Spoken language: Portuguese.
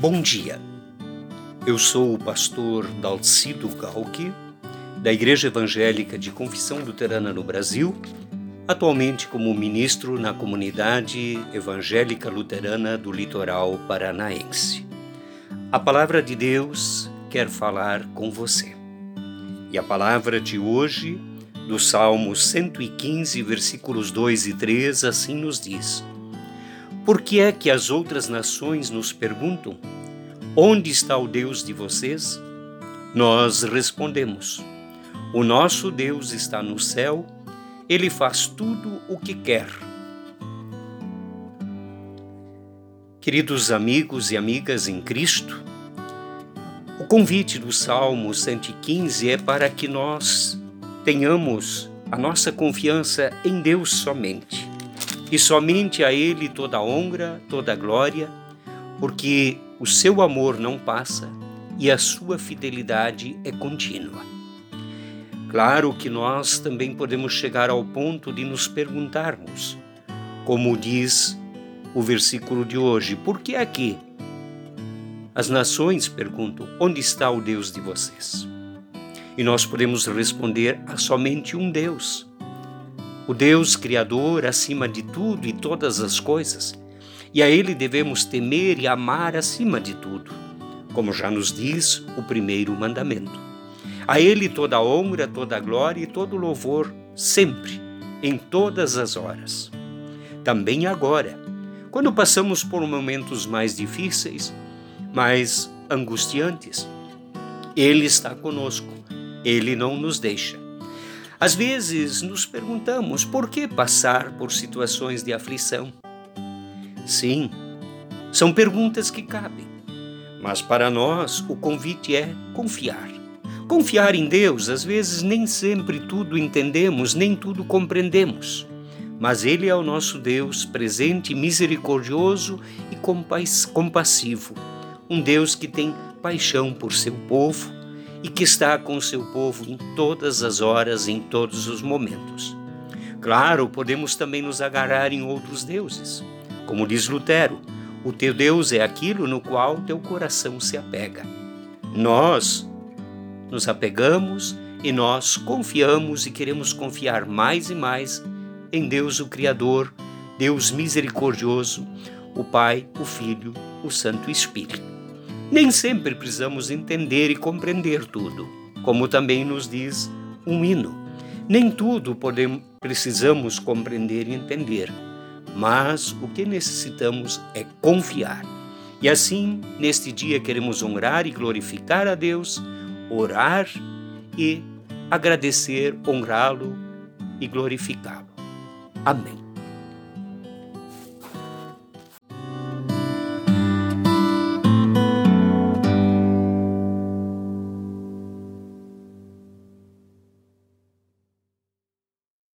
Bom dia. Eu sou o pastor Dalcido Galque, da Igreja Evangélica de Confissão Luterana no Brasil, atualmente como ministro na comunidade evangélica luterana do litoral paranaense. A palavra de Deus quer falar com você. E a palavra de hoje, do Salmo 115, versículos 2 e 3, assim nos diz: por que é que as outras nações nos perguntam: Onde está o Deus de vocês? Nós respondemos: O nosso Deus está no céu, ele faz tudo o que quer. Queridos amigos e amigas em Cristo, o convite do Salmo 115 é para que nós tenhamos a nossa confiança em Deus somente e somente a Ele toda honra, toda glória, porque o seu amor não passa e a sua fidelidade é contínua. Claro que nós também podemos chegar ao ponto de nos perguntarmos, como diz o versículo de hoje, por que aqui? As nações perguntam: onde está o Deus de vocês? E nós podemos responder a somente um Deus o Deus Criador acima de tudo e todas as coisas, e a Ele devemos temer e amar acima de tudo, como já nos diz o primeiro mandamento. A Ele toda a honra, toda a glória e todo o louvor, sempre, em todas as horas. Também agora, quando passamos por momentos mais difíceis, mais angustiantes, Ele está conosco, Ele não nos deixa. Às vezes nos perguntamos por que passar por situações de aflição. Sim, são perguntas que cabem, mas para nós o convite é confiar. Confiar em Deus, às vezes nem sempre tudo entendemos, nem tudo compreendemos, mas Ele é o nosso Deus presente, misericordioso e compassivo, um Deus que tem paixão por seu povo e que está com seu povo em todas as horas, em todos os momentos. Claro, podemos também nos agarrar em outros deuses. Como diz Lutero, o teu Deus é aquilo no qual teu coração se apega. Nós nos apegamos e nós confiamos e queremos confiar mais e mais em Deus, o Criador, Deus misericordioso, o Pai, o Filho, o Santo Espírito. Nem sempre precisamos entender e compreender tudo, como também nos diz um hino. Nem tudo podemos, precisamos compreender e entender, mas o que necessitamos é confiar. E assim, neste dia, queremos honrar e glorificar a Deus, orar e agradecer, honrá-lo e glorificá-lo. Amém.